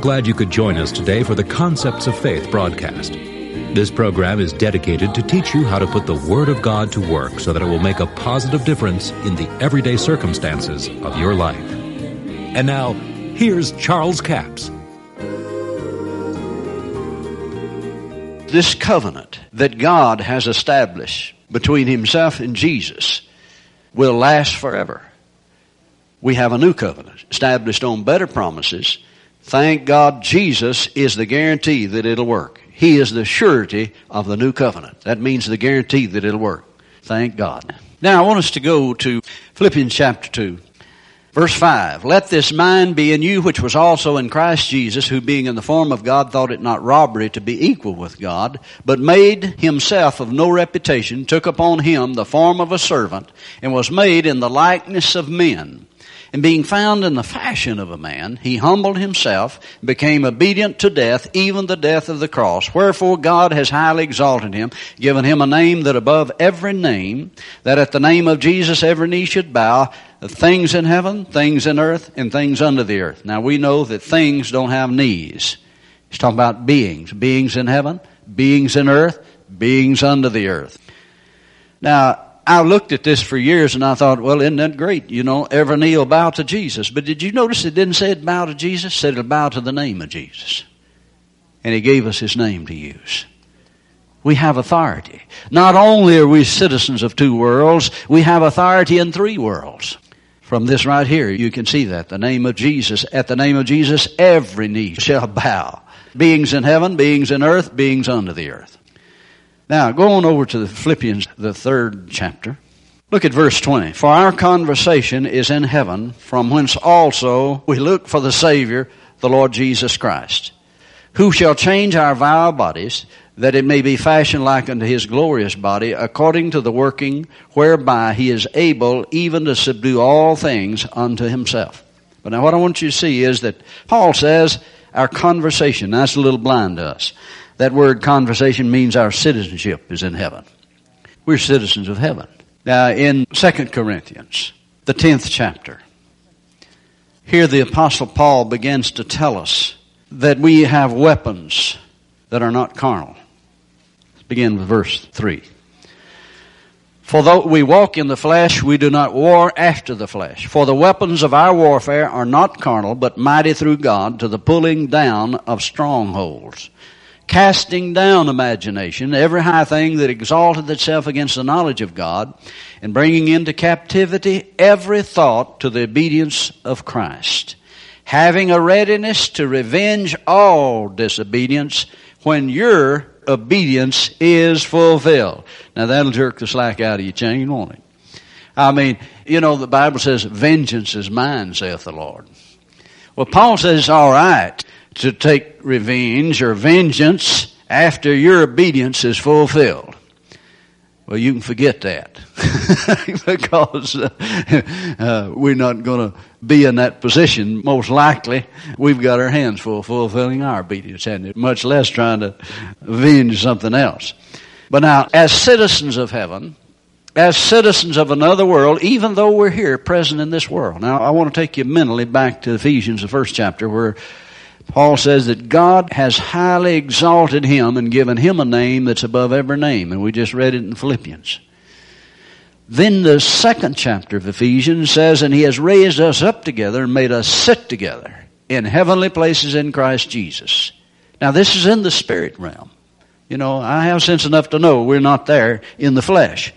glad you could join us today for the Concepts of Faith broadcast. This program is dedicated to teach you how to put the Word of God to work so that it will make a positive difference in the everyday circumstances of your life. And now, here's Charles Capps. This covenant that God has established between Himself and Jesus will last forever. We have a new covenant established on better promises. Thank God Jesus is the guarantee that it'll work. He is the surety of the new covenant. That means the guarantee that it'll work. Thank God. Now I want us to go to Philippians chapter 2. Verse 5, Let this mind be in you which was also in Christ Jesus, who being in the form of God thought it not robbery to be equal with God, but made himself of no reputation, took upon him the form of a servant, and was made in the likeness of men. And being found in the fashion of a man, he humbled himself, became obedient to death, even the death of the cross. Wherefore God has highly exalted him, given him a name that above every name, that at the name of Jesus every knee should bow, things in heaven, things in earth, and things under the earth. Now we know that things don't have knees. He's talking about beings. Beings in heaven, beings in earth, beings under the earth. Now, I looked at this for years and I thought, well, isn't that great? You know, every knee will bow to Jesus. But did you notice it didn't say it bow to Jesus? It said it bow to the name of Jesus. And He gave us His name to use. We have authority. Not only are we citizens of two worlds, we have authority in three worlds. From this right here, you can see that. The name of Jesus. At the name of Jesus, every knee shall bow. Beings in heaven, beings in earth, beings under the earth. Now, go on over to the Philippians, the third chapter. Look at verse 20. For our conversation is in heaven, from whence also we look for the Savior, the Lord Jesus Christ, who shall change our vile bodies, that it may be fashioned like unto his glorious body, according to the working whereby he is able even to subdue all things unto himself. But now what I want you to see is that Paul says our conversation, that's a little blind to us. That word conversation means our citizenship is in heaven. We're citizens of heaven. Now in 2 Corinthians, the 10th chapter, here the apostle Paul begins to tell us that we have weapons that are not carnal. Let's begin with verse 3. For though we walk in the flesh, we do not war after the flesh. For the weapons of our warfare are not carnal, but mighty through God to the pulling down of strongholds casting down imagination, every high thing that exalted itself against the knowledge of God, and bringing into captivity every thought to the obedience of Christ, having a readiness to revenge all disobedience when your obedience is fulfilled. Now that'll jerk the slack out of your chain, won't it? I mean, you know, the Bible says, vengeance is mine, saith the Lord. Well, Paul says all right to take revenge or vengeance after your obedience is fulfilled. Well, you can forget that because uh, uh, we're not going to be in that position. Most likely, we've got our hands full fulfilling our obedience, and much less trying to avenge something else. But now, as citizens of heaven, as citizens of another world, even though we're here present in this world. Now, I want to take you mentally back to Ephesians, the first chapter, where Paul says that God has highly exalted him and given him a name that's above every name. And we just read it in Philippians. Then the second chapter of Ephesians says, and he has raised us up together and made us sit together in heavenly places in Christ Jesus. Now this is in the spirit realm. You know, I have sense enough to know we're not there in the flesh.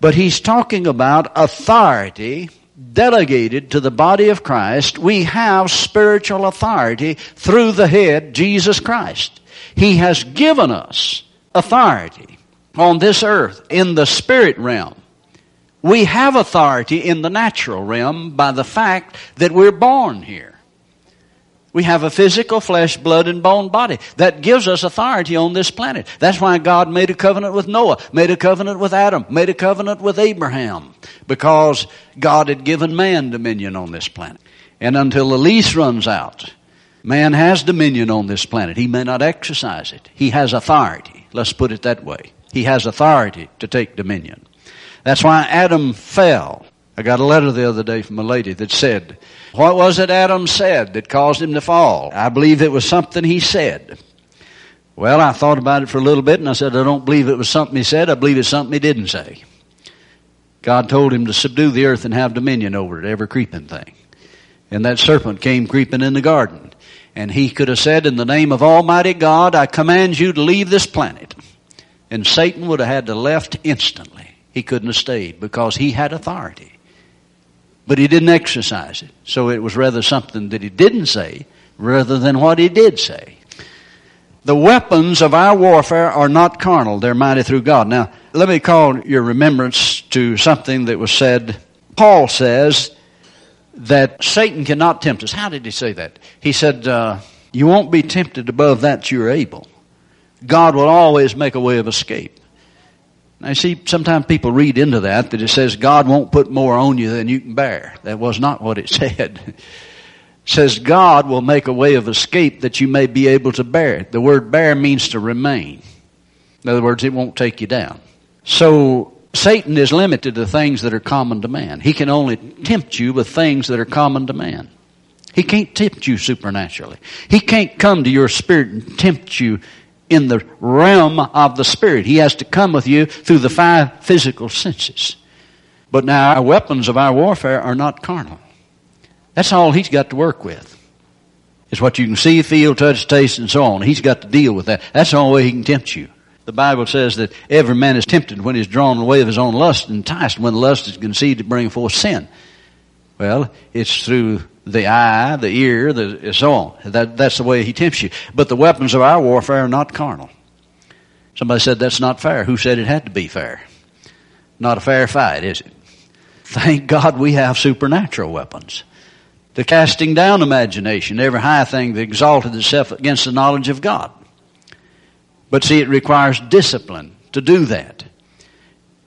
But he's talking about authority delegated to the body of Christ, we have spiritual authority through the head, Jesus Christ. He has given us authority on this earth in the spirit realm. We have authority in the natural realm by the fact that we're born here. We have a physical flesh, blood, and bone body. That gives us authority on this planet. That's why God made a covenant with Noah, made a covenant with Adam, made a covenant with Abraham. Because God had given man dominion on this planet. And until the lease runs out, man has dominion on this planet. He may not exercise it. He has authority. Let's put it that way. He has authority to take dominion. That's why Adam fell I got a letter the other day from a lady that said, What was it Adam said that caused him to fall? I believe it was something he said. Well, I thought about it for a little bit and I said, I don't believe it was something he said. I believe it's something he didn't say. God told him to subdue the earth and have dominion over it, every creeping thing. And that serpent came creeping in the garden. And he could have said, In the name of Almighty God, I command you to leave this planet. And Satan would have had to left instantly. He couldn't have stayed because he had authority. But he didn't exercise it. So it was rather something that he didn't say rather than what he did say. The weapons of our warfare are not carnal, they're mighty through God. Now, let me call your remembrance to something that was said. Paul says that Satan cannot tempt us. How did he say that? He said, uh, You won't be tempted above that you're able. God will always make a way of escape. Now, you see, sometimes people read into that that it says God won't put more on you than you can bear. That was not what it said. It says God will make a way of escape that you may be able to bear it. The word bear means to remain. In other words, it won't take you down. So, Satan is limited to things that are common to man. He can only tempt you with things that are common to man. He can't tempt you supernaturally. He can't come to your spirit and tempt you in the realm of the spirit. He has to come with you through the five physical senses. But now our weapons of our warfare are not carnal. That's all he's got to work with. It's what you can see, feel, touch, taste, and so on. He's got to deal with that. That's the only way he can tempt you. The Bible says that every man is tempted when he's drawn away of his own lust and enticed when lust is conceived to bring forth sin. Well, it's through the eye, the ear, the, so on. That, that's the way he tempts you. But the weapons of our warfare are not carnal. Somebody said that's not fair. Who said it had to be fair? Not a fair fight, is it? Thank God we have supernatural weapons. The casting down imagination, every high thing that exalted itself against the knowledge of God. But see, it requires discipline to do that.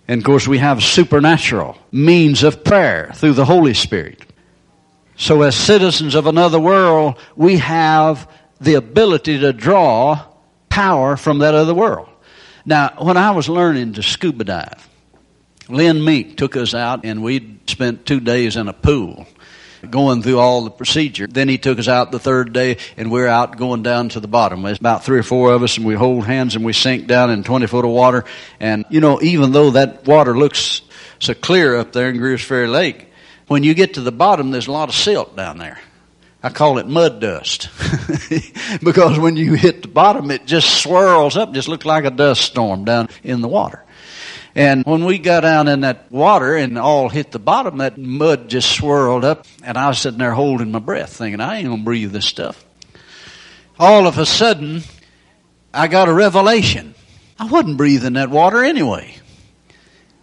And of course, we have supernatural means of prayer through the Holy Spirit. So as citizens of another world, we have the ability to draw power from that other world. Now, when I was learning to scuba dive, Lynn Meek took us out and we spent two days in a pool going through all the procedure. Then he took us out the third day and we're out going down to the bottom. There's about three or four of us and we hold hands and we sink down in 20 foot of water. And, you know, even though that water looks so clear up there in Greers Ferry Lake, when you get to the bottom, there's a lot of silt down there. I call it mud dust. because when you hit the bottom, it just swirls up, just looks like a dust storm down in the water. And when we got down in that water and all hit the bottom, that mud just swirled up, and I was sitting there holding my breath, thinking, I ain't gonna breathe this stuff. All of a sudden, I got a revelation. I wasn't breathing that water anyway.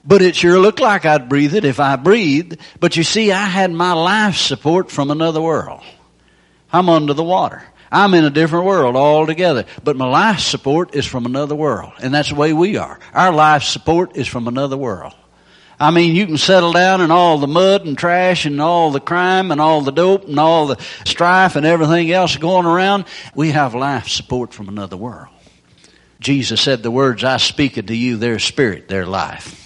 But it sure looked like I'd breathe it if I breathed. But you see, I had my life support from another world. I'm under the water. I'm in a different world altogether. But my life support is from another world. And that's the way we are. Our life support is from another world. I mean, you can settle down in all the mud and trash and all the crime and all the dope and all the strife and everything else going around. We have life support from another world. Jesus said, The words I speak unto you, their spirit, their life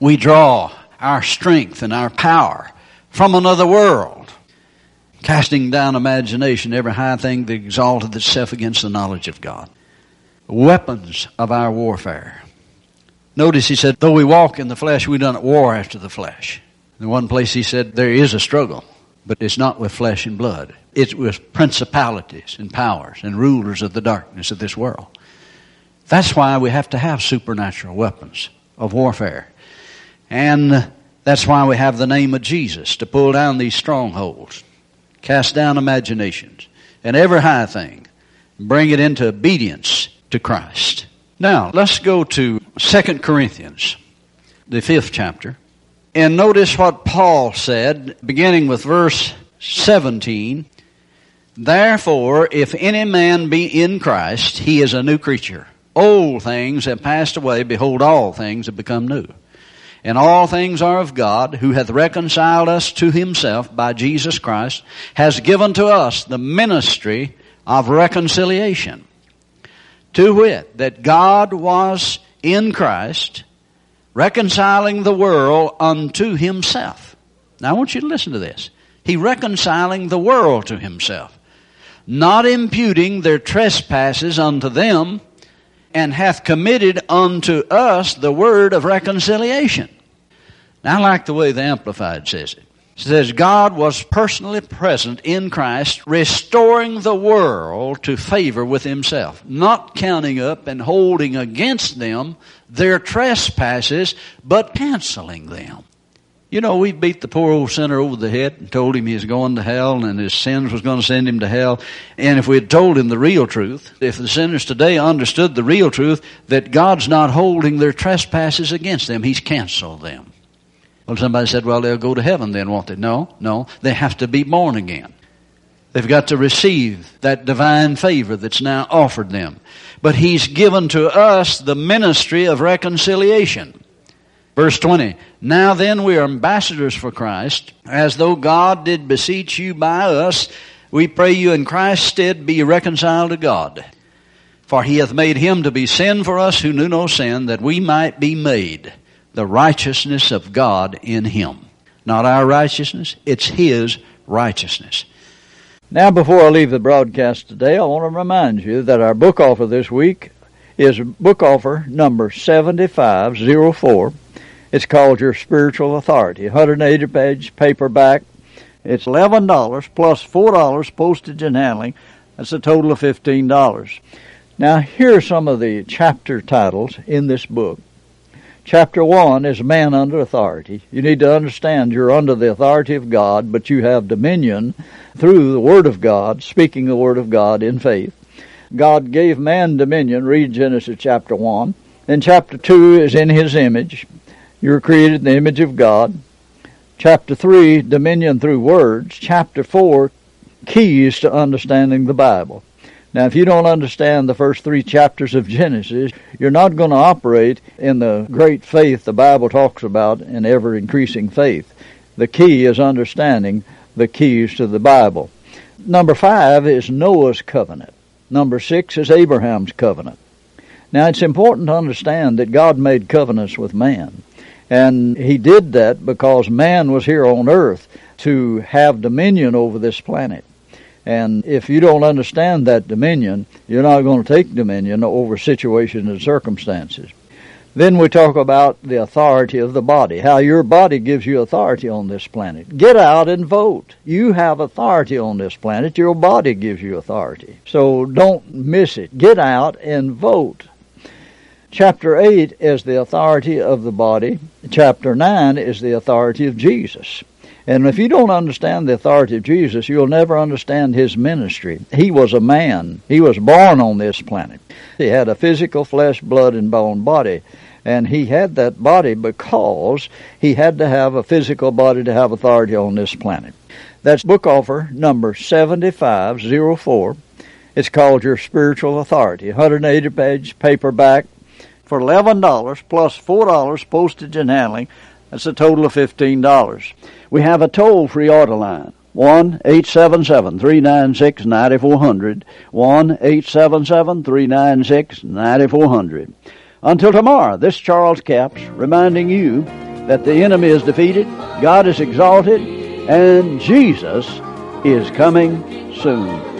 we draw our strength and our power from another world, casting down imagination, every high thing that exalted itself against the knowledge of God. Weapons of our warfare. Notice he said, though we walk in the flesh, we don't war after the flesh. In one place he said, there is a struggle, but it's not with flesh and blood. It's with principalities and powers and rulers of the darkness of this world. That's why we have to have supernatural weapons of warfare. And that's why we have the name of Jesus to pull down these strongholds, cast down imaginations, and every high thing, bring it into obedience to Christ. Now, let's go to 2 Corinthians, the fifth chapter, and notice what Paul said, beginning with verse 17. Therefore, if any man be in Christ, he is a new creature. Old things have passed away. Behold, all things have become new. And all things are of God, who hath reconciled us to himself by Jesus Christ, has given to us the ministry of reconciliation. To wit, that God was in Christ, reconciling the world unto himself, Now I want you to listen to this. He reconciling the world to himself, not imputing their trespasses unto them, and hath committed unto us the word of reconciliation. Now I like the way the Amplified says it. It says God was personally present in Christ, restoring the world to favor with himself, not counting up and holding against them their trespasses, but canceling them. You know, we beat the poor old sinner over the head and told him he was going to hell and his sins was going to send him to hell. And if we had told him the real truth, if the sinners today understood the real truth, that God's not holding their trespasses against them, He's canceled them. Well, somebody said, well, they'll go to heaven then, won't they? No, no. They have to be born again. They've got to receive that divine favor that's now offered them. But He's given to us the ministry of reconciliation. Verse 20. Now then we are ambassadors for Christ, as though God did beseech you by us. We pray you in Christ's stead be reconciled to God. For he hath made him to be sin for us who knew no sin, that we might be made the righteousness of God in him. Not our righteousness, it's his righteousness. Now, before I leave the broadcast today, I want to remind you that our book offer this week is book offer number 7504. It's called Your Spiritual Authority. 180 page paperback. It's $11 plus $4 postage and handling. That's a total of $15. Now, here are some of the chapter titles in this book. Chapter 1 is man under authority. You need to understand you're under the authority of God, but you have dominion through the Word of God, speaking the Word of God in faith. God gave man dominion. Read Genesis chapter 1. Then chapter 2 is in His image. You're created in the image of God. Chapter 3, dominion through words. Chapter 4, keys to understanding the Bible. Now, if you don't understand the first three chapters of Genesis, you're not going to operate in the great faith the Bible talks about in ever increasing faith. The key is understanding the keys to the Bible. Number five is Noah's covenant. Number six is Abraham's covenant. Now, it's important to understand that God made covenants with man. And he did that because man was here on earth to have dominion over this planet. And if you don't understand that dominion, you're not going to take dominion over situations and circumstances. Then we talk about the authority of the body, how your body gives you authority on this planet. Get out and vote. You have authority on this planet. Your body gives you authority. So don't miss it. Get out and vote. Chapter 8 is the authority of the body. Chapter 9 is the authority of Jesus. And if you don't understand the authority of Jesus, you'll never understand his ministry. He was a man. He was born on this planet. He had a physical flesh, blood, and bone body. And he had that body because he had to have a physical body to have authority on this planet. That's book offer number 7504. It's called Your Spiritual Authority. 180 page paperback for $11 plus $4 postage and handling. That's a total of $15. We have a toll free order line. 1 877 396 9400. 1 877 396 9400. Until tomorrow, this Charles Capps reminding you that the enemy is defeated, God is exalted, and Jesus is coming soon.